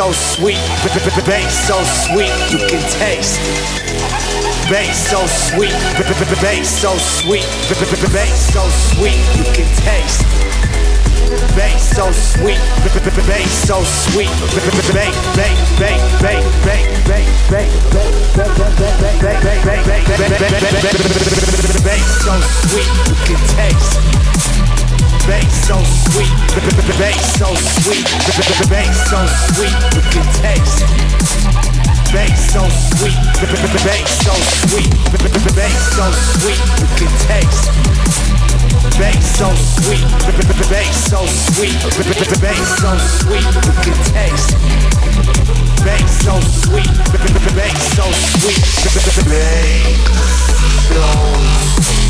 so sweet, bass so sweet, you can taste. Bass so sweet, bass so sweet, bass so sweet, you can taste. Bass so sweet, bass so sweet, bass, bass, bass, bass, bass, bass, bass, bass bass bass so sweet, you can taste. Bass so sweet, bass so sweet, bass so sweet, you can taste. Bass so sweet, bass so sweet, bass so sweet, you can taste. Bass so sweet, bass so sweet, bass so sweet. You you taste. Bass so sweet, bass so sweet, bass so sweet,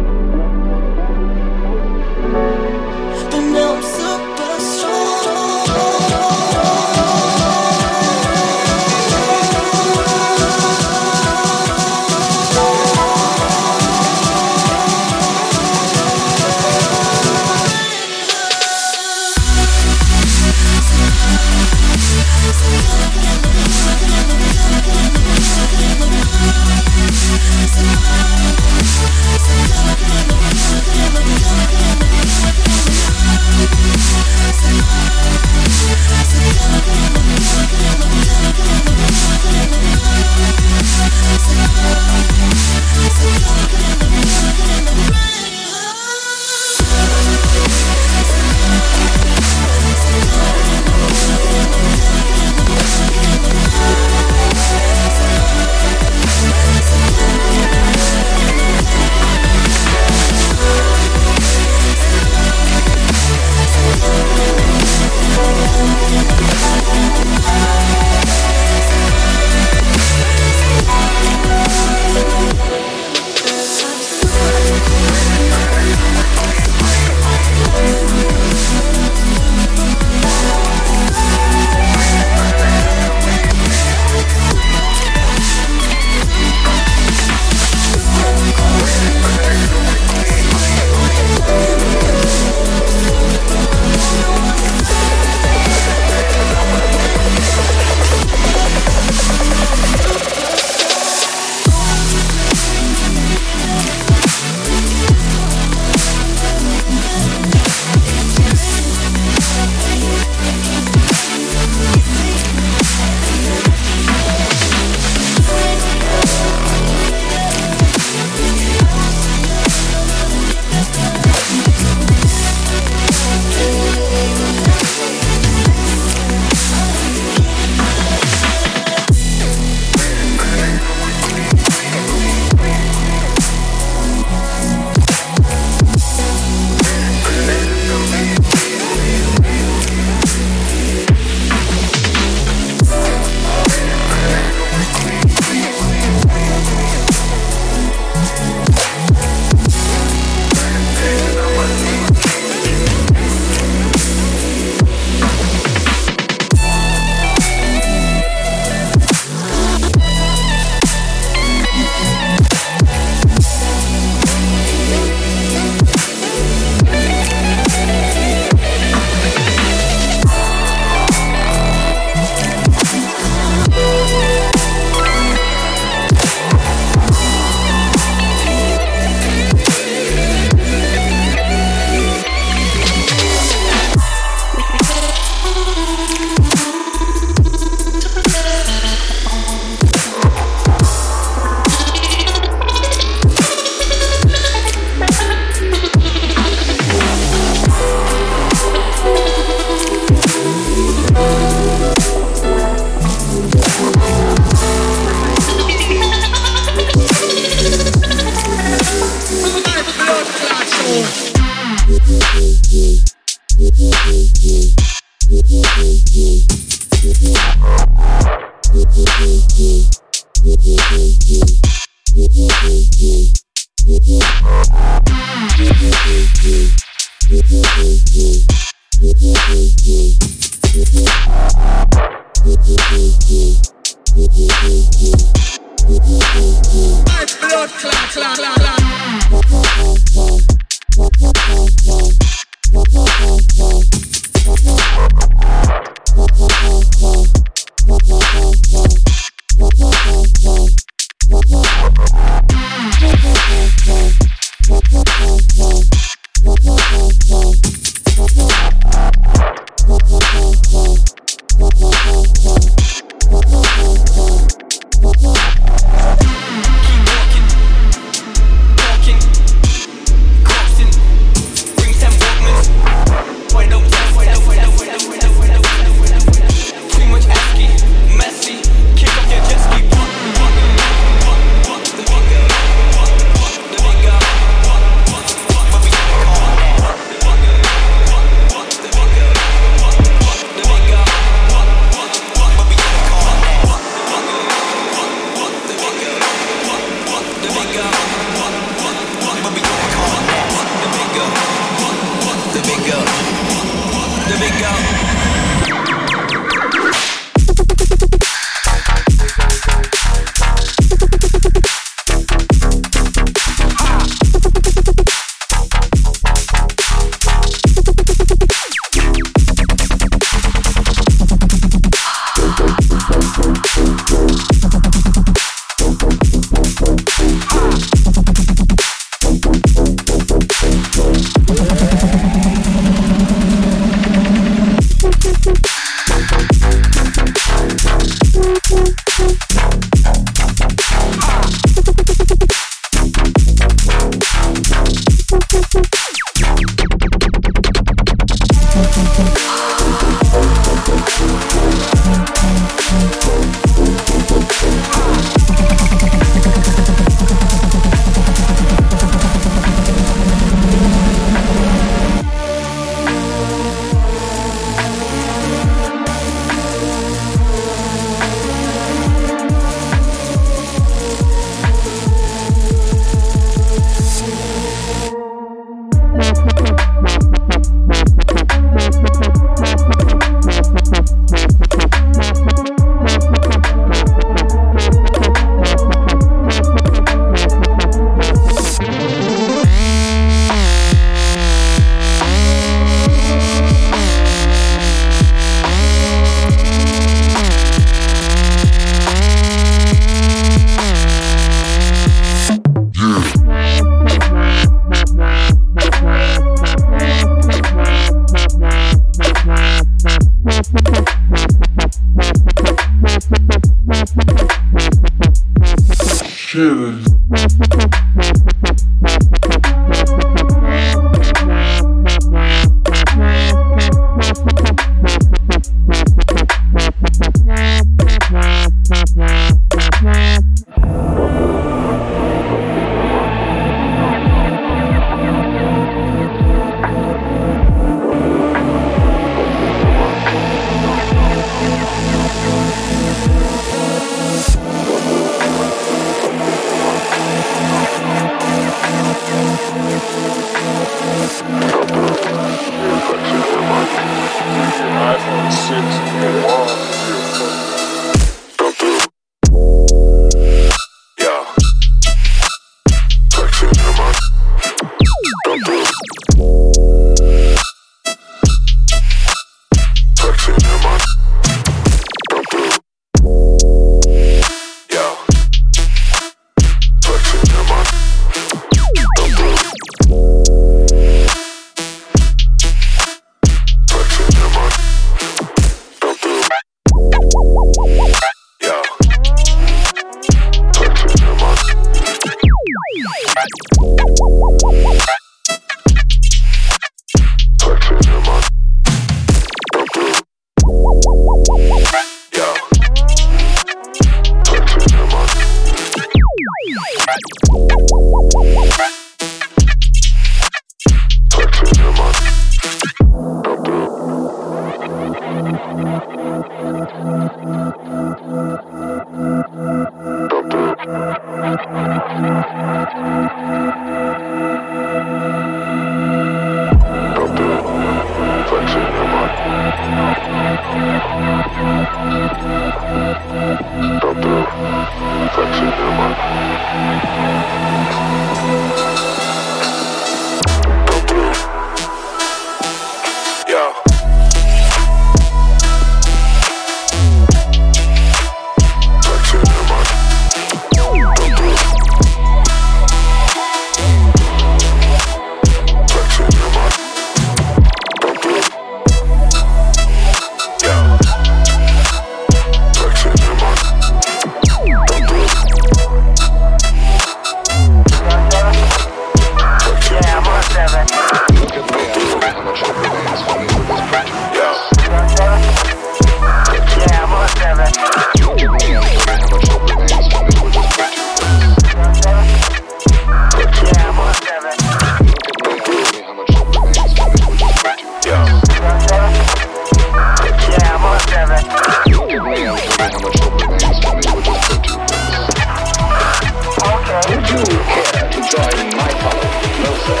you care to join my following? No, sir.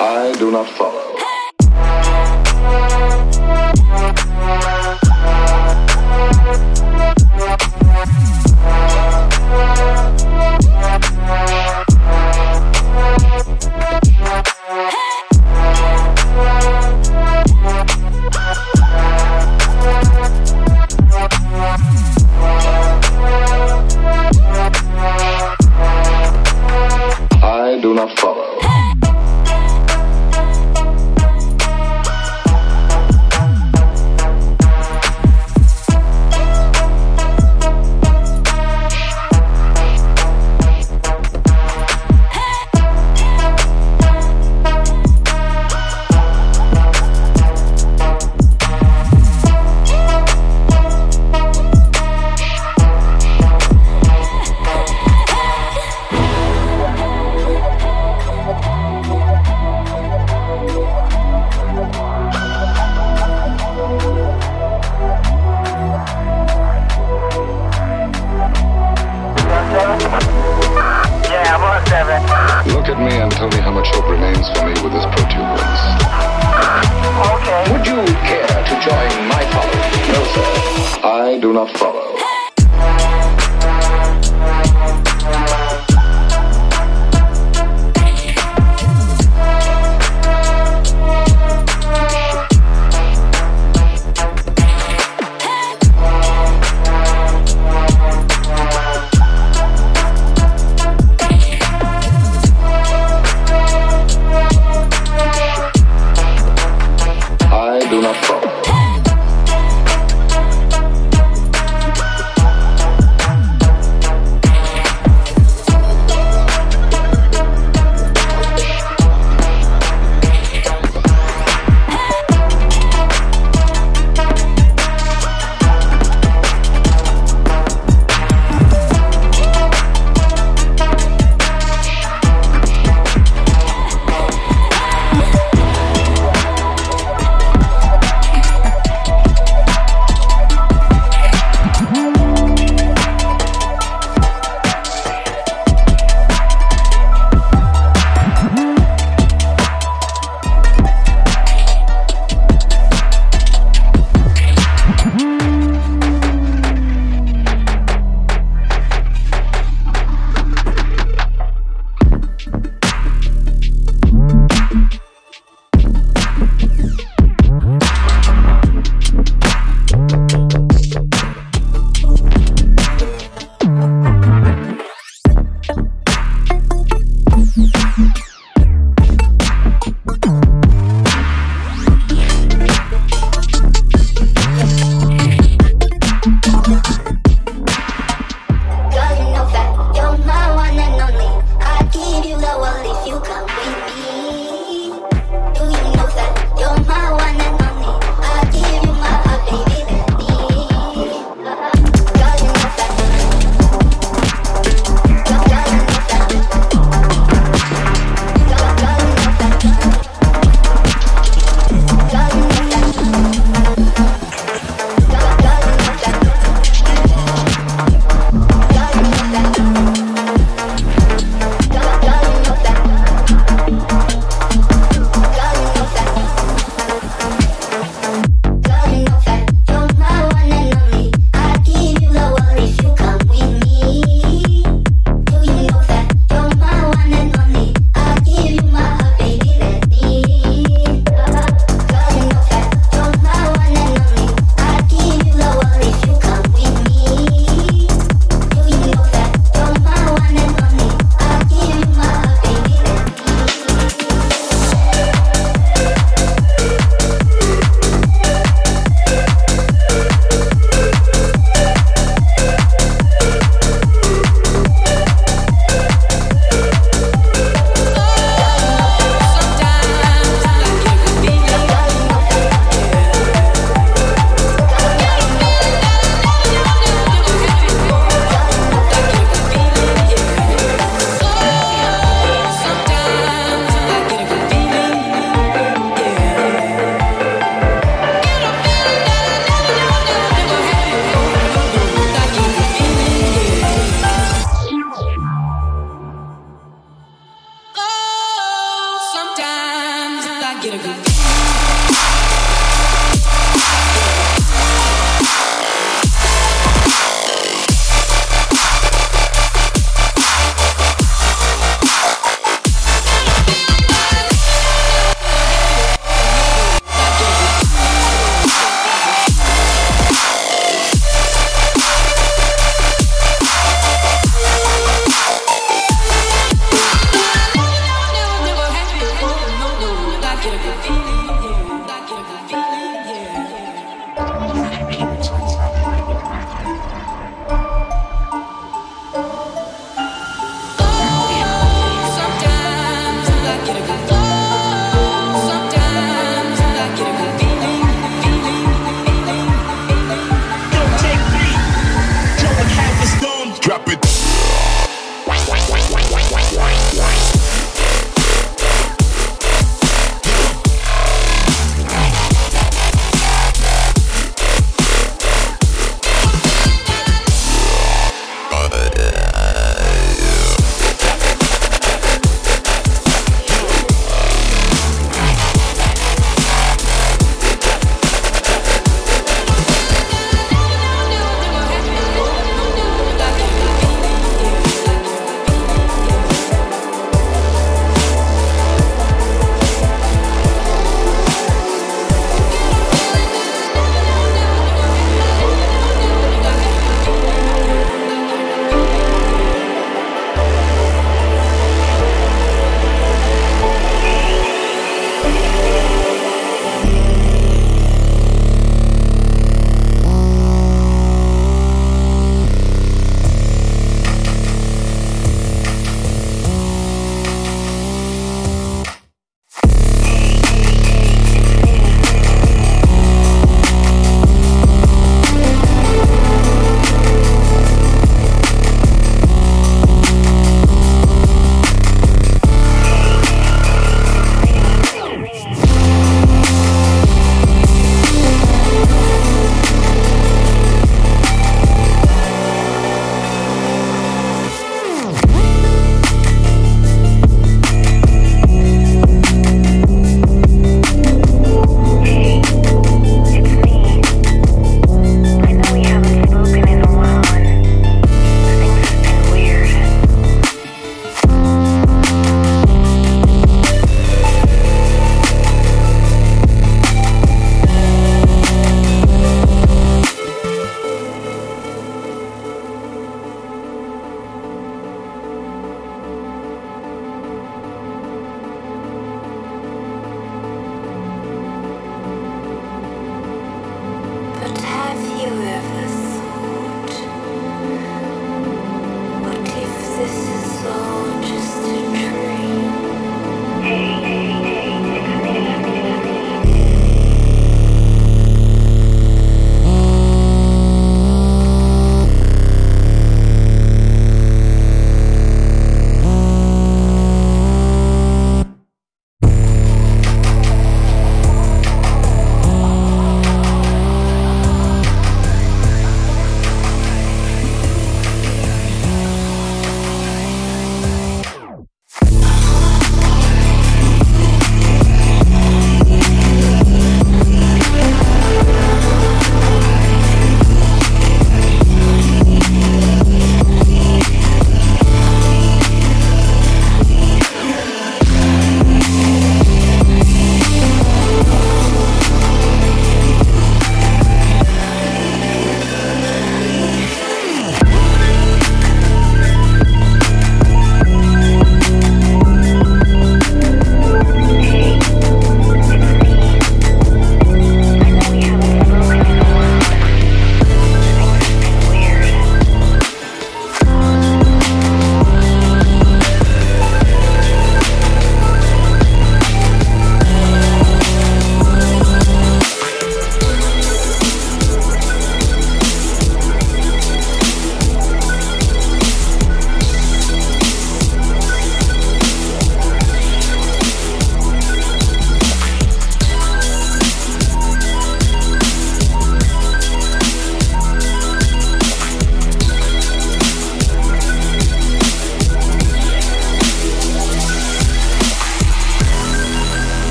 I do not follow.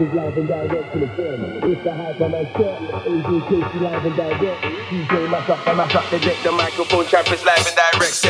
is live and direct to the family. It's the hyper myself, AJ Casey live and direct. DJ myself, and myself, the deck, the microphone trap is live and direct.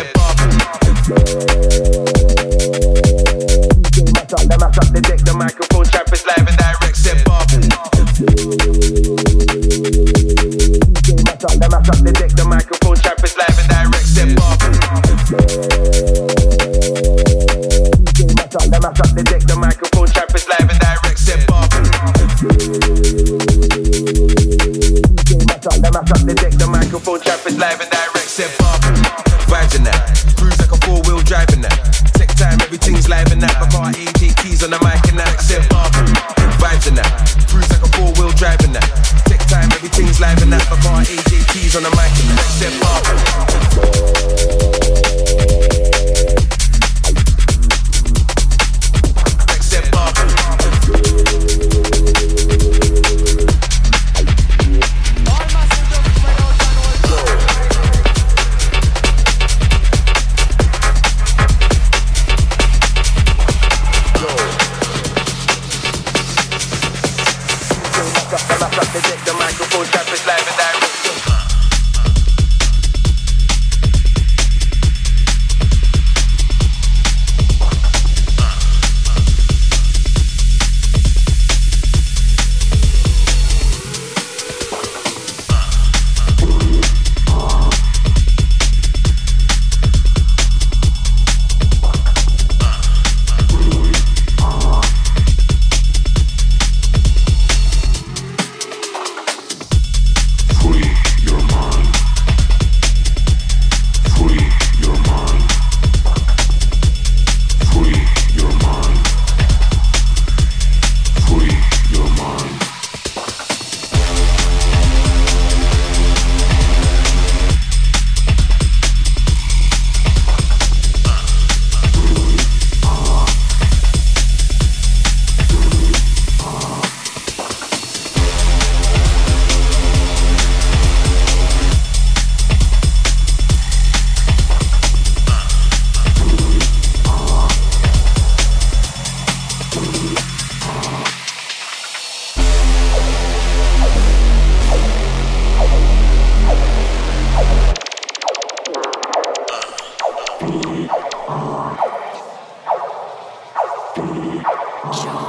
Joe.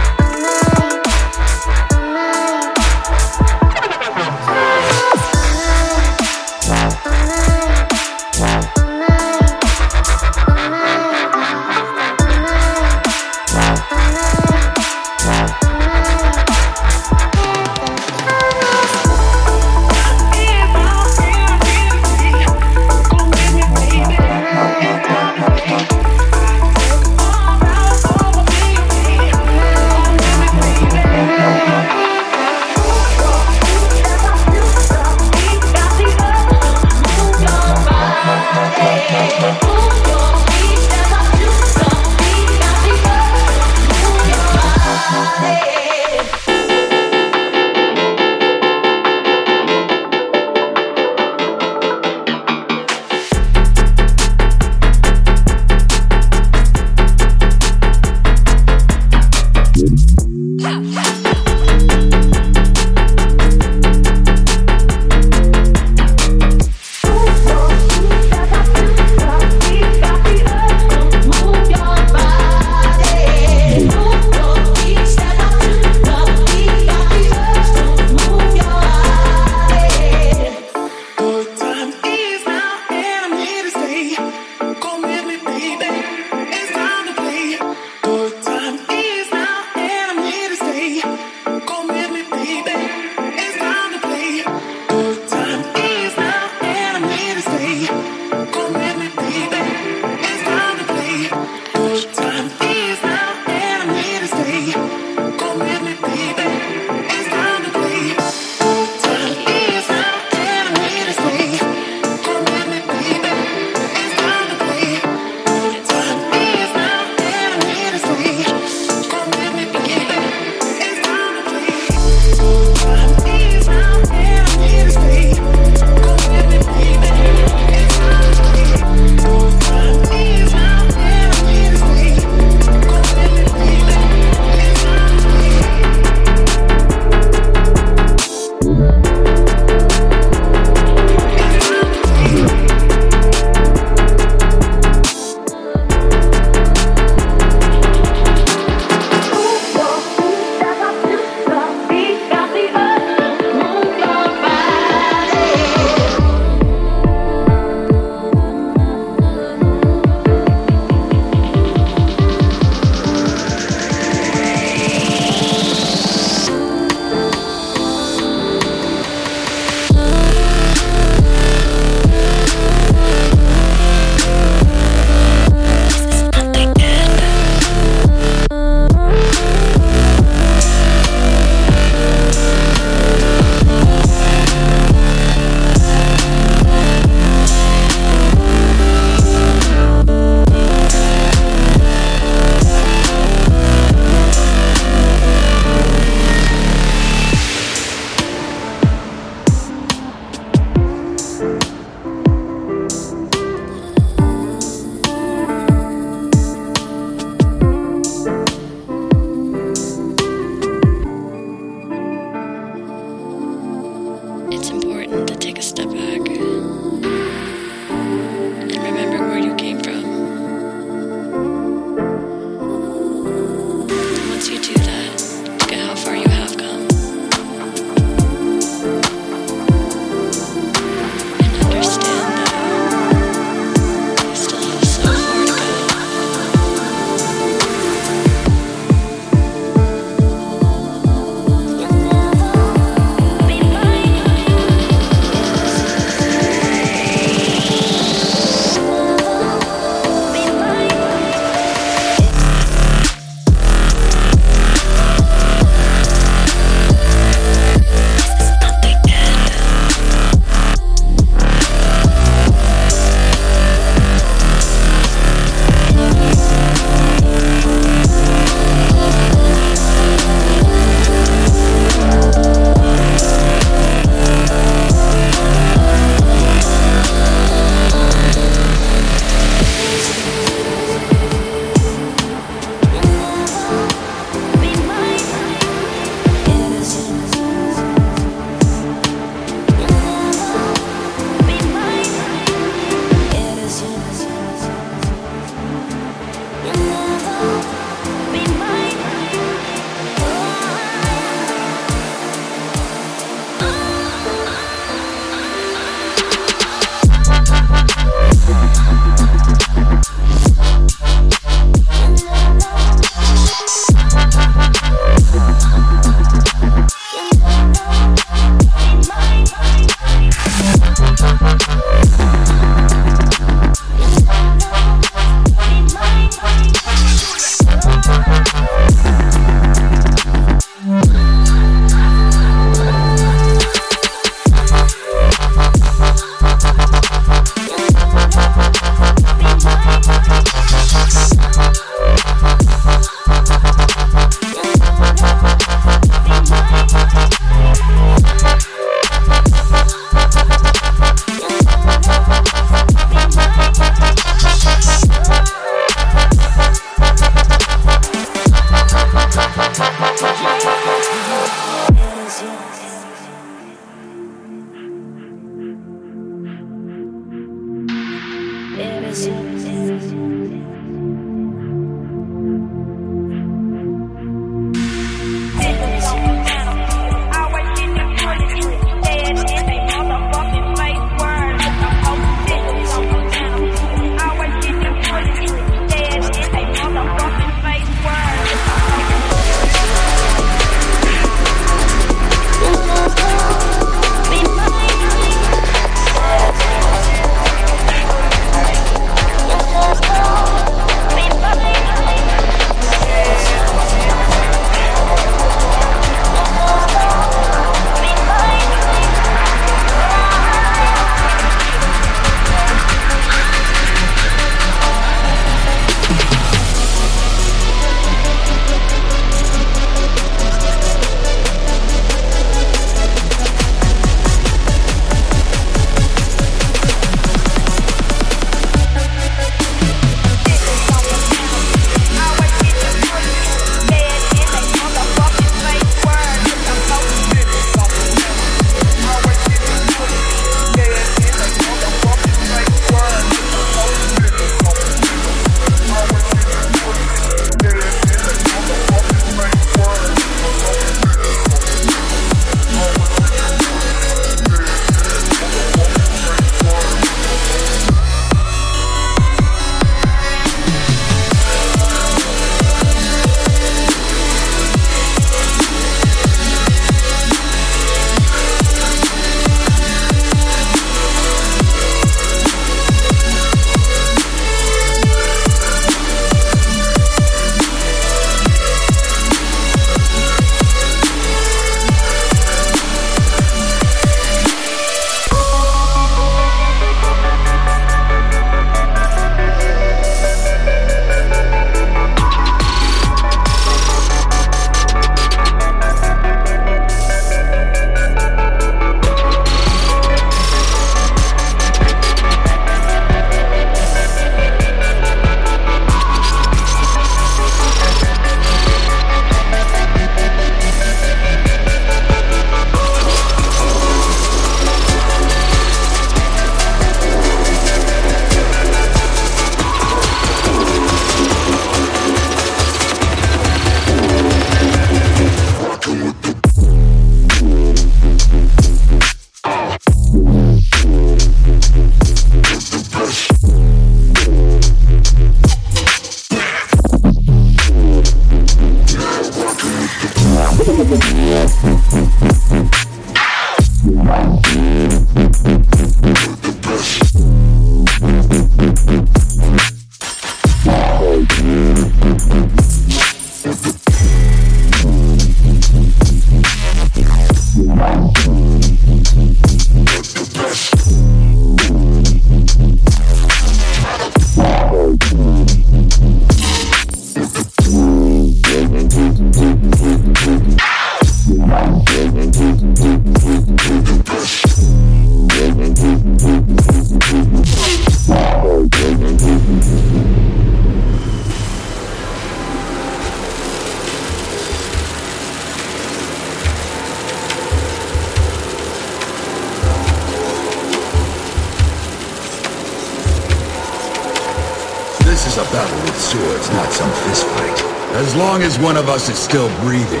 One of us is still breathing,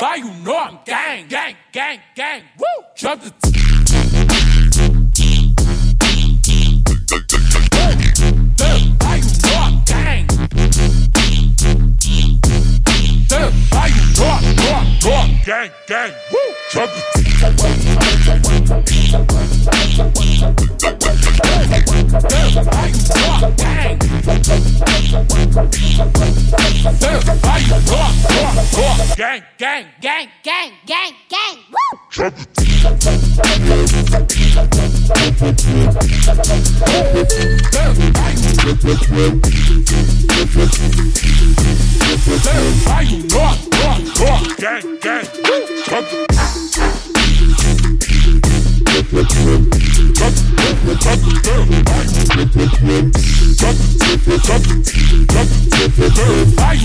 Why you know I'm gang, gang, gang, gang. Woo! Jump the. Why you know gang? Why you know I'm, gang, gang. Woo! Jump the. Why Gang, gang, gang, gang, gang, gang. Woo! Why you I'm, know I'm gang, gang. Woo! Why you.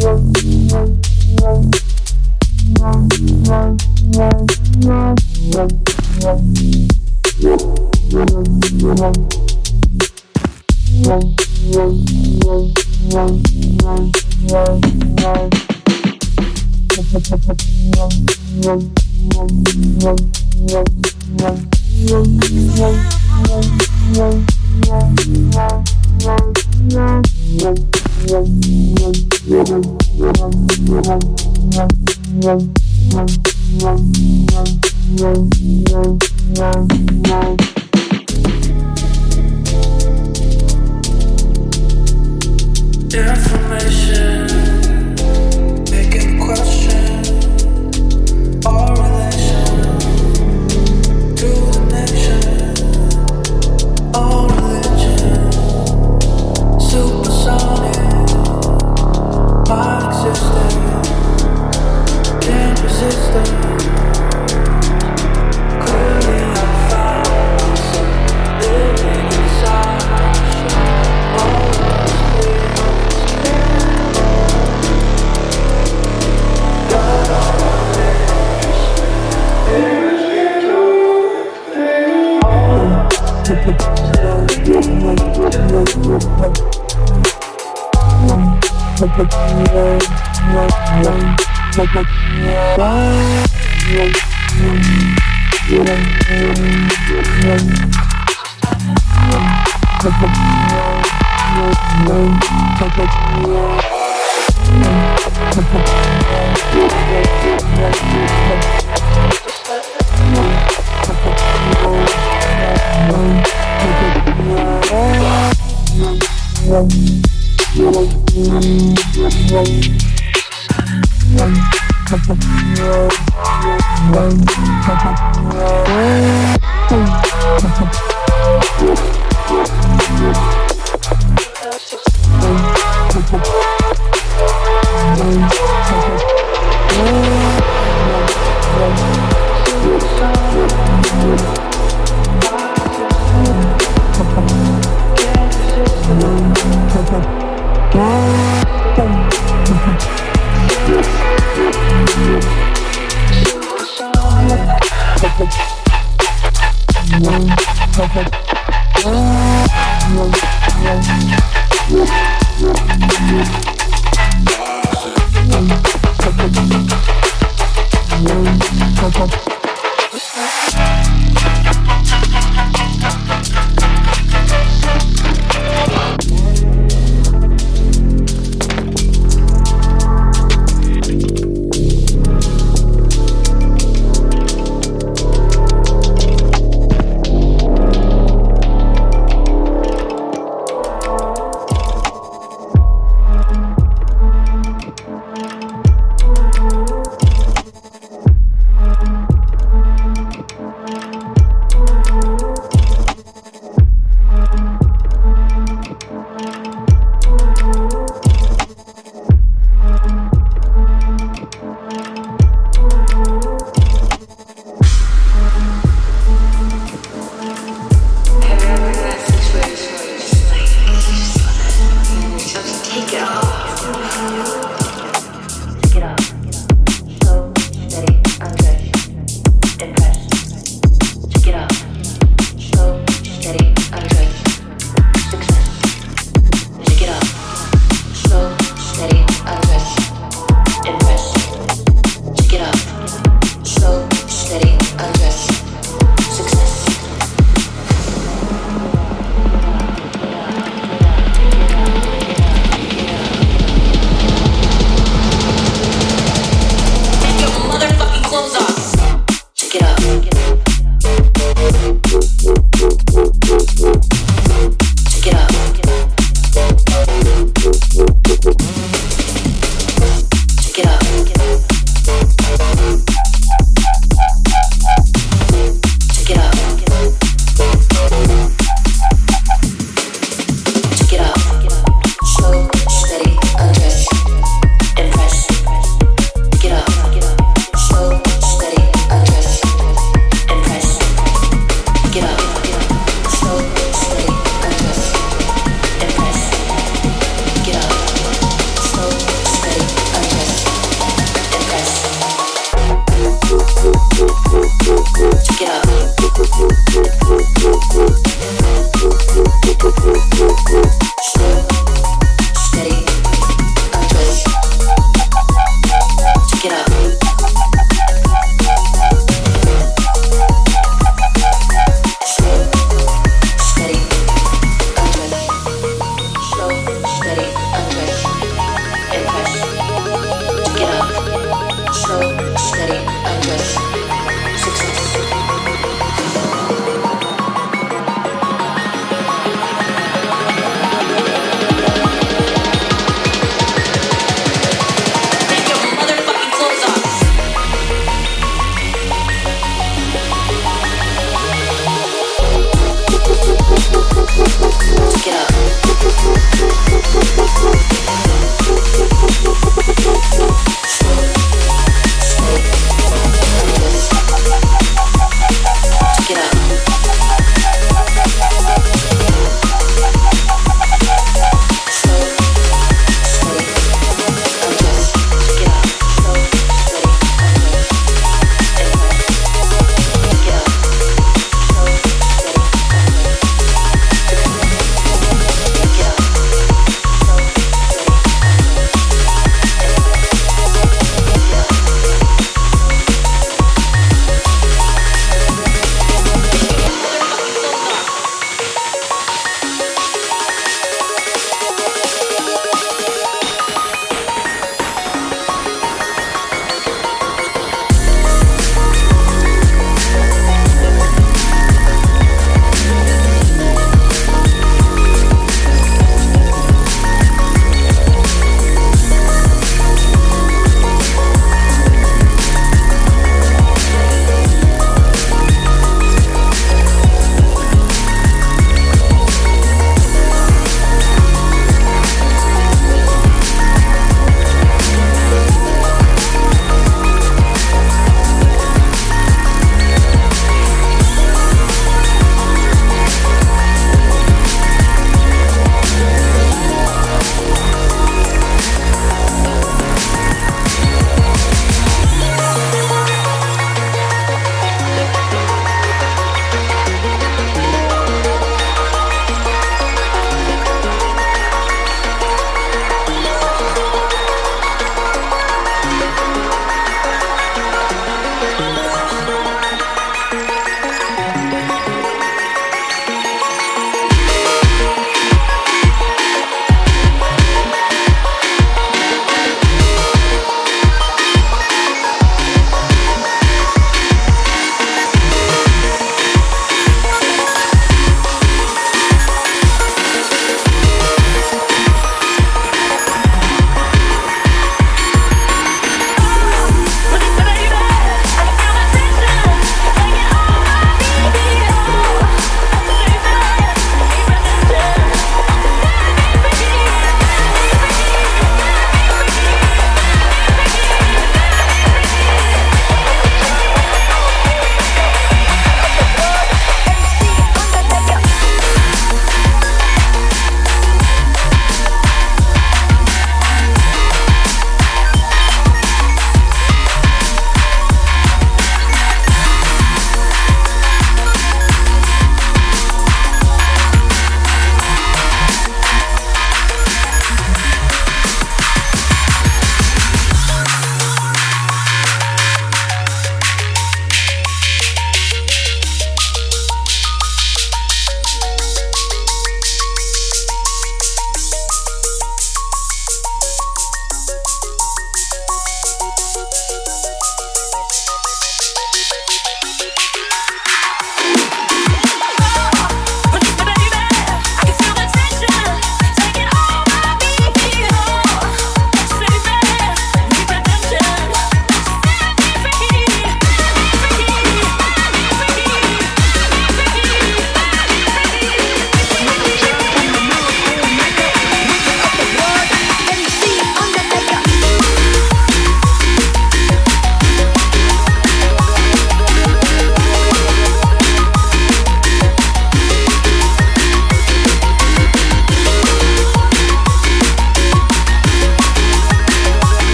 Information,